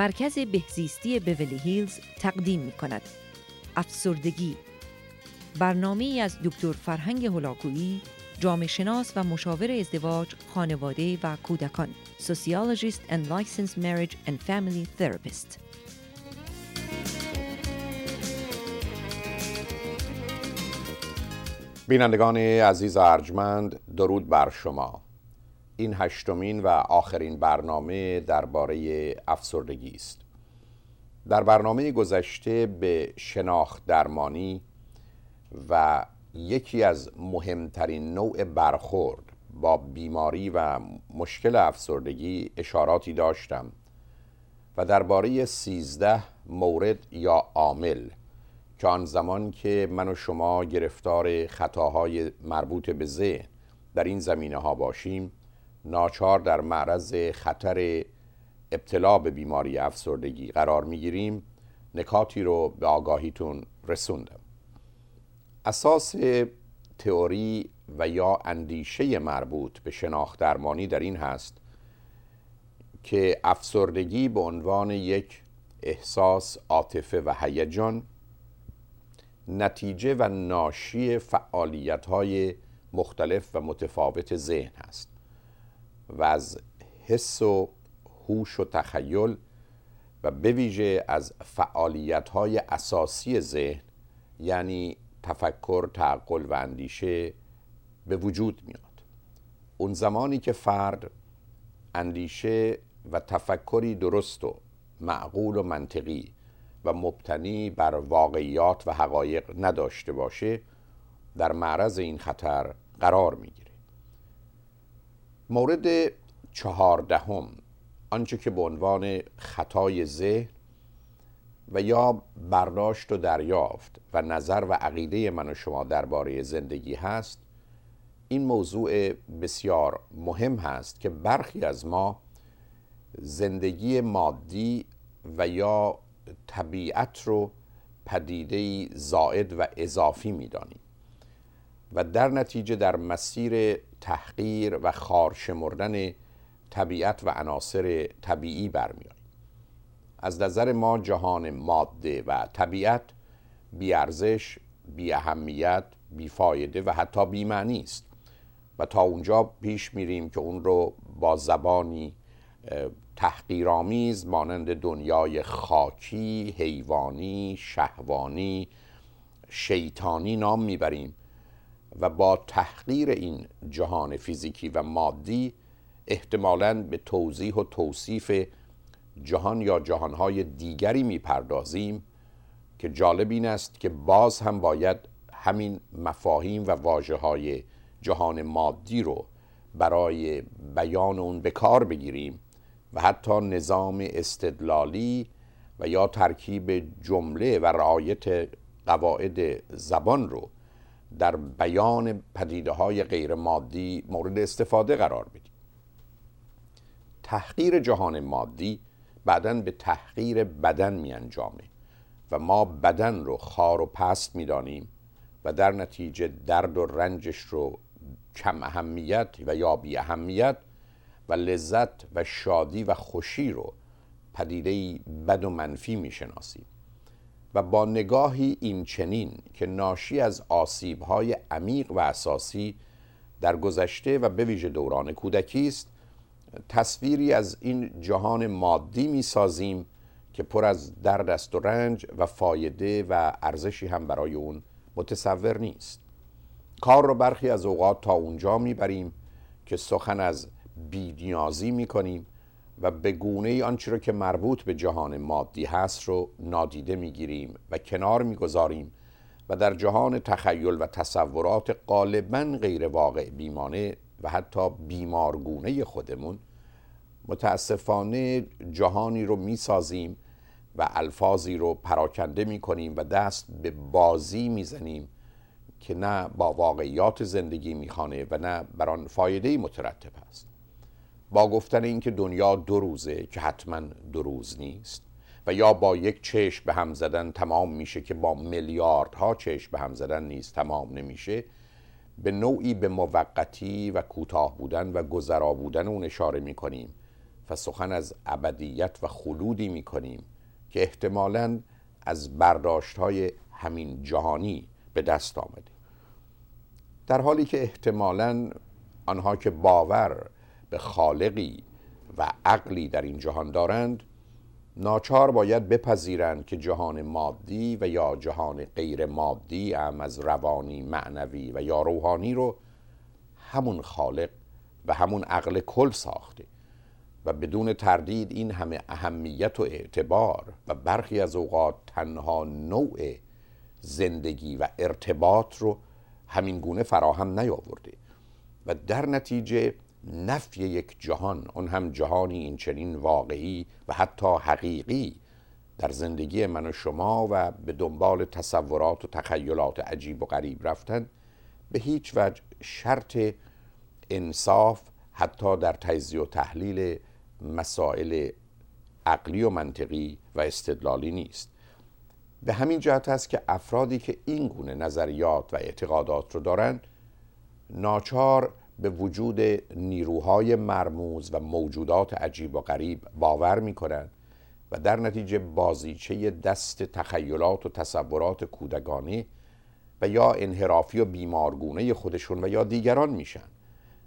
مرکز بهزیستی بیولی هیلز تقدیم می کند. افسردگی. برنامه از دکتر فرهنگ هلاکویی جامعه شناس و مشاور ازدواج، خانواده و کودکان. Sociologist and Licensed Marriage and Family Therapist. بینندگان عزیز ارجمند درود بر شما. این هشتمین و آخرین برنامه درباره افسردگی است. در برنامه گذشته به شناخت درمانی و یکی از مهمترین نوع برخورد با بیماری و مشکل افسردگی اشاراتی داشتم و درباره سیزده مورد یا عامل که آن زمان که من و شما گرفتار خطاهای مربوط به ذهن در این زمینه ها باشیم ناچار در معرض خطر ابتلا به بیماری افسردگی قرار می‌گیریم نکاتی رو به آگاهیتون رسوندم. اساس تئوری و یا اندیشه مربوط به شناخت درمانی در این هست که افسردگی به عنوان یک احساس عاطفه و هیجان نتیجه و ناشی فعالیت های مختلف و متفاوت ذهن است و از حس و هوش و تخیل و بویژه از فعالیت های اساسی ذهن یعنی تفکر، تعقل و اندیشه به وجود میاد. اون زمانی که فرد اندیشه و تفکری درست و معقول و منطقی و مبتنی بر واقعیات و حقایق نداشته باشه در معرض این خطر قرار می‌گیره. مورد چهاردهم آنچه که به عنوان خطای ذهن و یا برداشت و دریافت و نظر و عقیده من و شما درباره زندگی هست این موضوع بسیار مهم هست که برخی از ما زندگی مادی و یا طبیعت رو پدیده زائد و اضافی می‌دانیم و در نتیجه در مسیر تحقیر و خارشمردن طبیعت و عناصر طبیعی برمیاییم از نظر ما جهان ماده و طبیعت بیارزش بی اهمیت بیفایده و حتی بیمعنی است. و تا اونجا پیش میریم که اون رو با زبانی تحقیرآمیز مانند دنیای خاکی، حیوانی، شهوانی، شیطانی نام می‌بریم. و با تحقیر این جهان فیزیکی و مادی احتمالاً به توضیح و توصیف جهان یا جهانهای دیگری می‌پردازیم که جالب این است که باز هم باید همین مفاهیم و واجه های جهان مادی رو برای بیان اون به کار بگیریم و حتی نظام استدلالی و یا ترکیب جمله و رعایت قواعد زبان رو در بیان پدیده های غیر مادی مورد استفاده قرار بدیم. تحقیر جهان مادی بعدا به تحقیر بدن می انجامه و ما بدن رو خار و پست می دانیم و در نتیجه درد و رنجش رو کم اهمیت و یا بی اهمیت و لذت و شادی و خوشی رو پدیده بد و منفی می شناسیم و با نگاهی این چنین که ناشی از های عمیق و اساسی در گذشته و به ویژه دوران کودکی است تصویری از این جهان مادی می سازیم که پر از درد است و رنج و فایده و ارزشی هم برای اون متصور نیست. کار رو برخی از اوقات تا اونجا می‌بریم که سخن از بیدیازی می‌کنیم و به گونه آنچه رو که مربوط به جهان مادی هست رو نادیده می‌گیریم و کنار می‌گذاریم و در جهان تخیل و تصورات غالبا غیر واقع بیمانه و حتی بیمارگونه خودمون متاسفانه جهانی رو می‌سازیم و الفاظی رو پراکنده می‌کنیم و دست به بازی می‌زنیم که نه با واقعیات زندگی می‌خوانه و نه بر آن مترتب است با گفتن اینکه دنیا دو روزه که حتما دو روز نیست و یا با یک چشم به هم زدن تمام میشه که با میلیاردها چشم به هم زدن نیست تمام نمیشه به نوعی به موقتی و کوتاه بودن و گذرا بودن اون اشاره می‌کنیم و سخن از ابدیت و خلودی می کنیم که احتمالا از برداشت های همین جهانی به دست آمده. در حالی که احتمالا آنها که باور به خالقی و عقلی در این جهان دارند ناچار باید بپذیرند که جهان مادی و یا جهان غیر مادی هم از روانی معنوی و یا روحانی رو همون خالق و همون عقل کل ساخته و بدون تردید این همه اهمیت و اعتبار و برخی از اوقات تنها نوع زندگی و ارتباط رو همین گونه فراهم نیاورده و در نتیجه نفی یک جهان اون هم جهانی این چنین واقعی و حتی حقیقی در زندگی من و شما و به دنبال تصورات و تخیلات عجیب و غریب رفتن به هیچ وجه شرط انصاف حتی در تجزیه و تحلیل مسائل عقلی و منطقی و استدلالی نیست. به همین جهت است که افرادی که این گونه نظریات و اعتقادات رو دارند ناچار به وجود نیروهای مرموز و موجودات عجیب و غریب باور می کنند و در نتیجه بازیچه دست تخیلات و تصورات کودگانه و یا انحرافی و بیمارگونه خودشون و یا دیگران میشن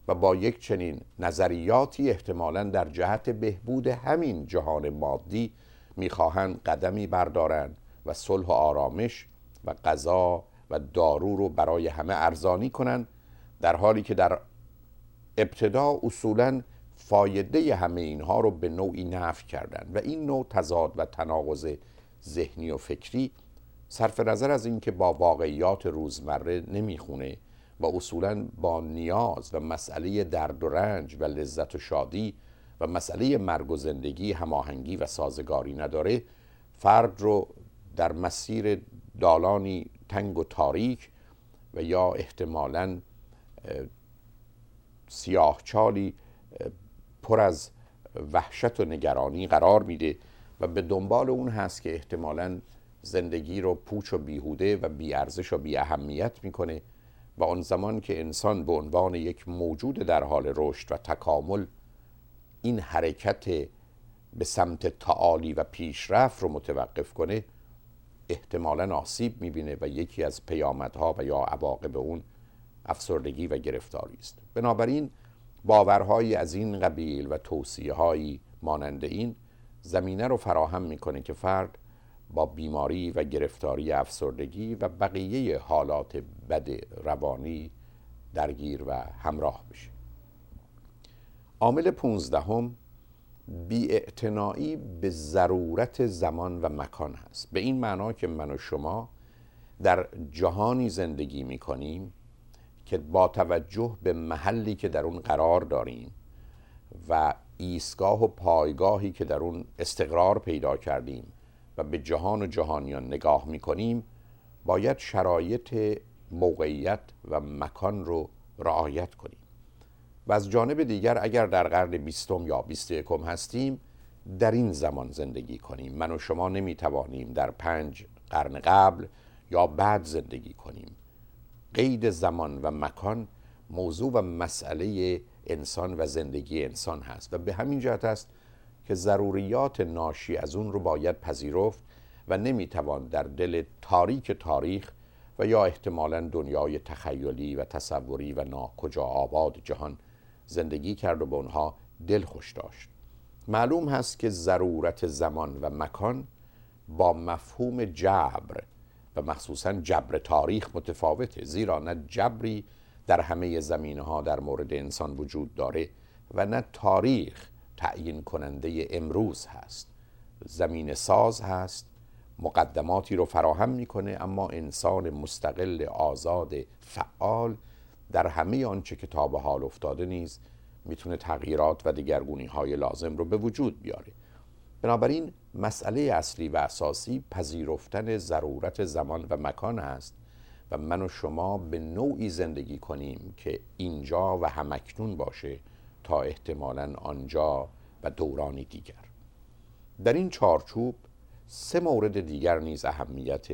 و با یک چنین نظریاتی احتمالا در جهت بهبود همین جهان مادی می‌خواهند قدمی بردارند و صلح و آرامش و غذا و دارو رو برای همه ارزانی کنند در حالی که در ابتدا اصولا فایده همه اینها رو به نوعی نفی کردن و این نوع تضاد و تناقض ذهنی و فکری صرف نظر از اینکه با واقعیات روزمره نمی‌خونه و اصولا با نیاز و مسئله درد و رنج و لذت و شادی و مسئله مرگ و زندگی هماهنگی و سازگاری نداره فرد رو در مسیر دالانی تنگ و تاریک و یا احتمالا سیاه چالی پر از وحشت و نگرانی قرار میده و به دنبال اون هست که احتمالا زندگی رو پوچ و بیهوده و بیارزش و بی اهمیت می‌کنه و آن زمان که انسان به عنوان یک موجود در حال رشد و تکامل این حرکت به سمت تعالی و پیشرفت رو متوقف کنه احتمالا آسیب می‌بینه و یکی از پیامدها و یا عواقب اون افسردگی و گرفتاری است. بنابراین باورهایی از این قبیل و توصیه هایی مانند این زمینه رو فراهم می‌کنه که فرد با بیماری و گرفتاری افسردگی و بقیه حالات بد روانی درگیر و همراه بشه. عامل پونزدهم بیاعتنایی به ضرورت زمان و مکان هست. به این معنا که من و شما در جهانی زندگی می کنیم که با توجه به محلی که در اون قرار داریم و ایستگاه و پایگاهی که در اون استقرار پیدا کردیم و به جهان و جهانیان نگاه می کنیم باید شرایط موقعیت و مکان رو رعایت کنیم. و از جانب دیگر اگر در قرن بیستم یا بیست یکم هستیم در این زمان زندگی کنیم. من و شما نمی توانیم در پنج قرن قبل یا بعد زندگی کنیم. قید زمان و مکان موضوع و مسئله انسان و زندگی انسان هست و به همین جهت است که ضروریات ناشی از اون رو باید پذیرفت و نمی‌توان در دل تاریک تاریخ و یا احتمالا دنیای تخیلی و تصوری و ناکجا آباد جهان زندگی کرد و به اونها دل خوش داشت. معلوم هست که ضرورت زمان و مکان با مفهوم جبر و مخصوصا جبر تاریخ متفاوته زیرا نه جبری در همه زمینه ها در مورد انسان وجود داره و نه تاریخ تعیین کننده امروز هست. زمین ساز هست مقدماتی رو فراهم می‌کنه اما انسان مستقل آزاد فعال در همه آنچه که تا به حال افتاده نیز می‌تونه تغییرات و دگرگونی های لازم رو به وجود بیاره. بنابراین مسئله اصلی و اساسی پذیرفتن ضرورت زمان و مکان است و من و شما به نوعی زندگی کنیم که اینجا و همکنون باشه تا احتمالا آنجا و دورانی دیگر. در این چارچوب سه مورد دیگر نیز اهمیت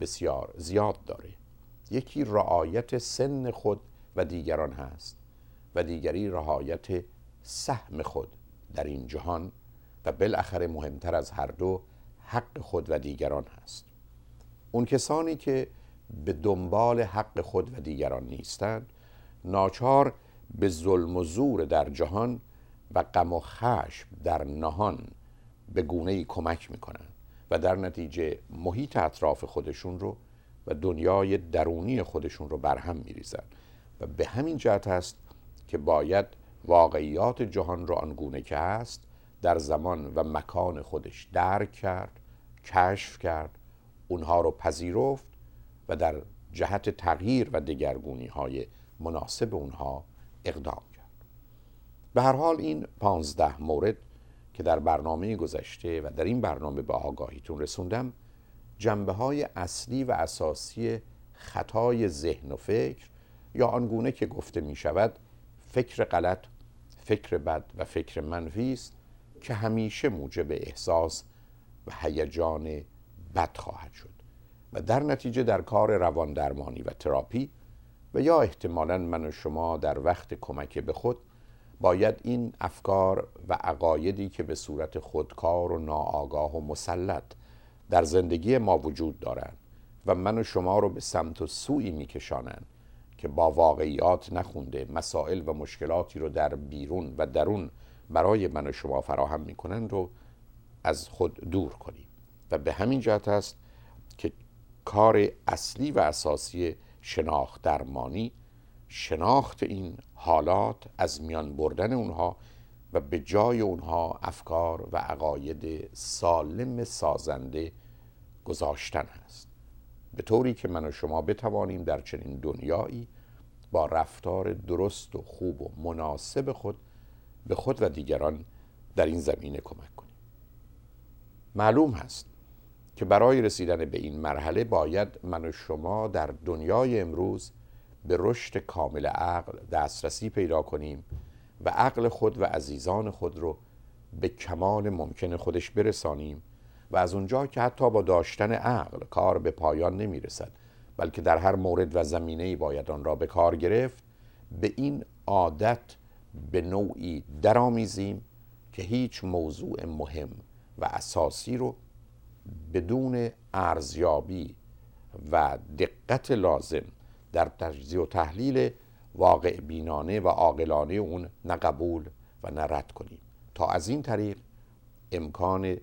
بسیار زیاد داره. یکی رعایت سن خود و دیگران هست و دیگری رعایت سهم خود در این جهان و بالاخره مهمتر از هر دو حق خود و دیگران هست. اون کسانی که به دنبال حق خود و دیگران نیستند ناچار به ظلم و زور در جهان و غم و خشم در نهان به گونه ای کمک می‌کنن و در نتیجه محیط اطراف خودشون رو و دنیای درونی خودشون رو برهم میریزن و به همین جهت است که باید واقعیات جهان را آنگونه که هست در زمان و مکان خودش درک کرد کشف کرد اونها رو پذیرفت و در جهت تغییر و دگرگونی های مناسب اونها اقدام کرد. به هر حال این پانزده مورد که در برنامه گذشته و در این برنامه به آگاهیتون رسوندم جنبه های اصلی و اساسی خطای ذهن و فکر یا آنگونه که گفته می شود فکر غلط فکر بد و فکر منفی است که همیشه موجب احساس و هیجان بد خواهد شد. و در نتیجه در کار روان درمانی و تراپی و یا احتمالا من و شما در وقت کمک به خود باید این افکار و عقایدی که به صورت خودکار و ناآگاه و مسلط در زندگی ما وجود دارند و من و شما رو به سمت و سوی میکشانند که با واقعیات نخونده مسائل و مشکلاتی رو در بیرون و درون برای من و شما فراهم می‌کنند رو از خود دور کنیم. و به همین جهت است که کار اصلی و اساسی شناخت درمانی شناخت این حالات از میان بردن اونها و به جای اونها افکار و عقاید سالم سازنده گذاشتن هست به طوری که من و شما بتوانیم در چنین دنیایی با رفتار درست و خوب و مناسب خود به خود و دیگران در این زمینه کمک کنیم. معلوم هست که برای رسیدن به این مرحله باید من و شما در دنیای امروز به رشد کامل عقل دسترسی پیدا کنیم و عقل خود و عزیزان خود رو به کمال ممکن خودش برسانیم و از اونجا که حتی با داشتن عقل کار به پایان نمی رسد بلکه در هر مورد و زمینه باید آن را به کار گرفت به این عادت به نوعی درآمیزیم که هیچ موضوع مهم و اساسی رو بدون ارزیابی و دقت لازم در تجزیه و تحلیل واقع بینانه و عاقلانه اون نه قبول و نه رد کنیم. تا از این طریق امکان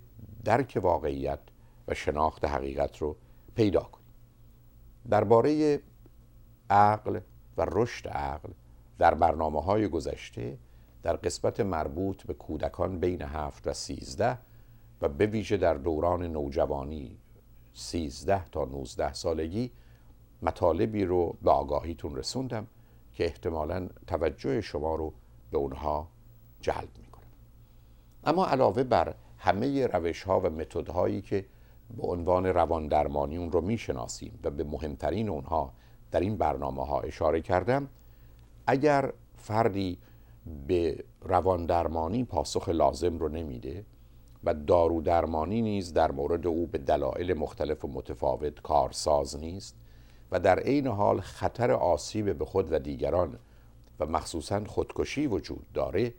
درک واقعیت و شناخت حقیقت رو پیدا کنیم. درباره عقل و رشد عقل در برنامه های گذشته در قسمت مربوط به کودکان بین هفت و سیزده و به ویژه در دوران نوجوانی سیزده تا نوزده سالگی مطالبی رو به آگاهیتون رسوندم که احتمالا توجه شما رو به اونها جلب می‌کنه اما علاوه بر همه روش ها و متد هایی که به عنوان روان درمانی اون رو می‌شناسیم و به مهمترین اونها در این برنامه ها اشاره کردم اگر فردی به روان درمانی پاسخ لازم رو نمیده و دارو درمانی نیز در مورد او به دلایل مختلف و متفاوت کارساز نیست و در عین حال خطر آسیب به خود و دیگران و مخصوصا خودکشی وجود داره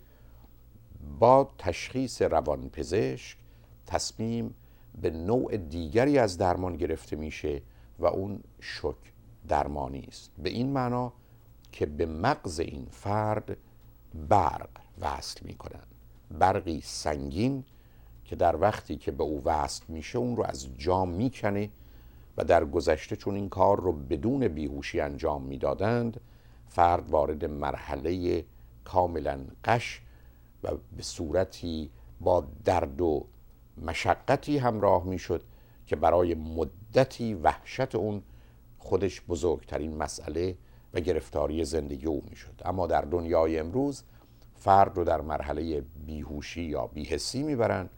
با تشخیص روانپزشک تصمیم به نوع دیگری از درمان گرفته میشه و اون شک درمانی است. به این معنا که به مغز این فرد برق وصل می‌کنن برقی سنگین که در وقتی که به او وصل میشه اون رو از جا می‌کنه و در گذشته چون این کار رو بدون بیهوشی انجام می‌دادند فرد وارد مرحله کاملا قش و به صورتی با درد و مشقتی همراه می‌شد که برای مدتی وحشت اون خودش بزرگترین مسئله و گرفتاری زندگی او می‌شد. اما در دنیای امروز فرد رو در مرحله بیهوشی یا بیهسی می‌برند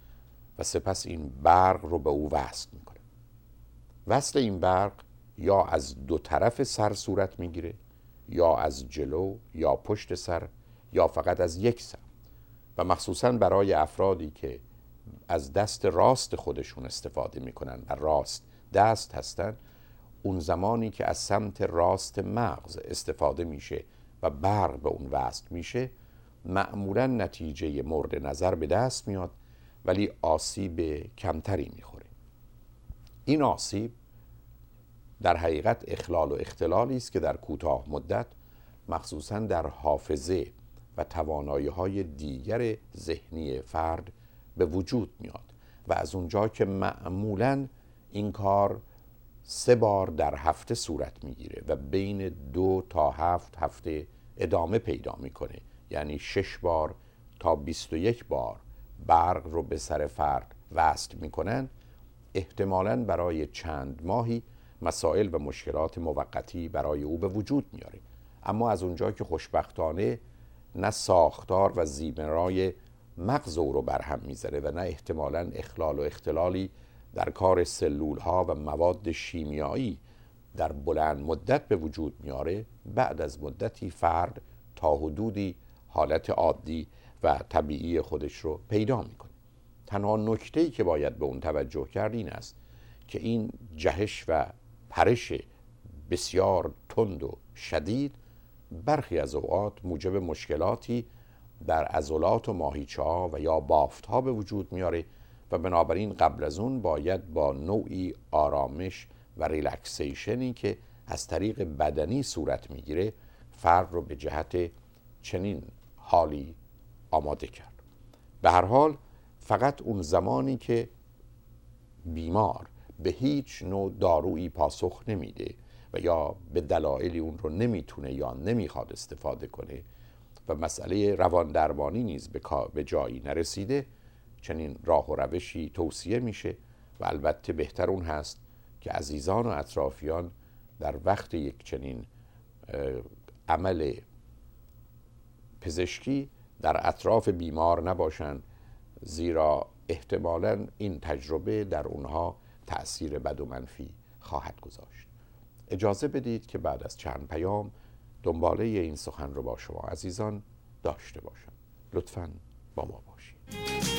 و سپس این برق رو به او وصل می‌کنه. وصل این برق یا از دو طرف سر صورت می‌گیره یا از جلو یا پشت سر یا فقط از یک سر. و مخصوصا برای افرادی که از دست راست خودشون استفاده می‌کنن و راست دست هستن اون زمانی که از سمت راست مغز استفاده میشه و برق به اون وصل میشه معمولا نتیجه مورد نظر به دست میاد ولی آسیب کمتری می‌خوره. این آسیب در حقیقت اخلال و اختلالی است که در کوتاه مدت مخصوصا در حافظه و توانایی های دیگر ذهنی فرد به وجود میاد و از اونجا که معمولا این کار سه بار در هفته صورت می‌گیره و بین دو تا هفت هفته ادامه پیدا می‌کنه. یعنی شش بار تا بیست و یک بار برق رو به سر فرد وصل می‌کنن. احتمالا برای چند ماهی مسائل و مشکلات موقتی برای او به وجود میاره اما از اونجا که خوشبختانه نه ساختار و زیبرای مغز او رو برهم می‌ذاره و نه احتمالا اخلال و اختلالی در کار سلول ها و مواد شیمیایی در بلند مدت به وجود میاره بعد از مدتی فرد تا حدودی حالت عادی و طبیعی خودش رو پیدا می‌کنه. تنها نکته که باید به اون توجه کرد این است که این جهش و پرش بسیار تند و شدید برخی از اوقات موجب مشکلاتی در عضلات و ماهیچه ها و یا بافت ها به وجود میاره و بنابراین قبل از اون باید با نوعی آرامش و ریلکسیشنی که از طریق بدنی صورت می‌گیره فرد رو به جهت چنین حالی آماده کرد. به هر حال فقط اون زمانی که بیمار به هیچ نوع دارویی پاسخ نمیده و یا به دلایلی اون رو نمی‌تونه یا نمی‌خواد استفاده کنه و مسئله روان درمانی نیز به جایی نرسیده چنین راه و روشی توصیه میشه و البته بهتر اون هست که عزیزان و اطرافیان در وقت یک چنین عمل پزشکی در اطراف بیمار نباشند زیرا احتمالا این تجربه در اونها تأثیر بد و منفی خواهد گذاشت. اجازه بدید که بعد از چند پیام دنباله این سخن رو با شما عزیزان داشته باشم. لطفا با ما باشید.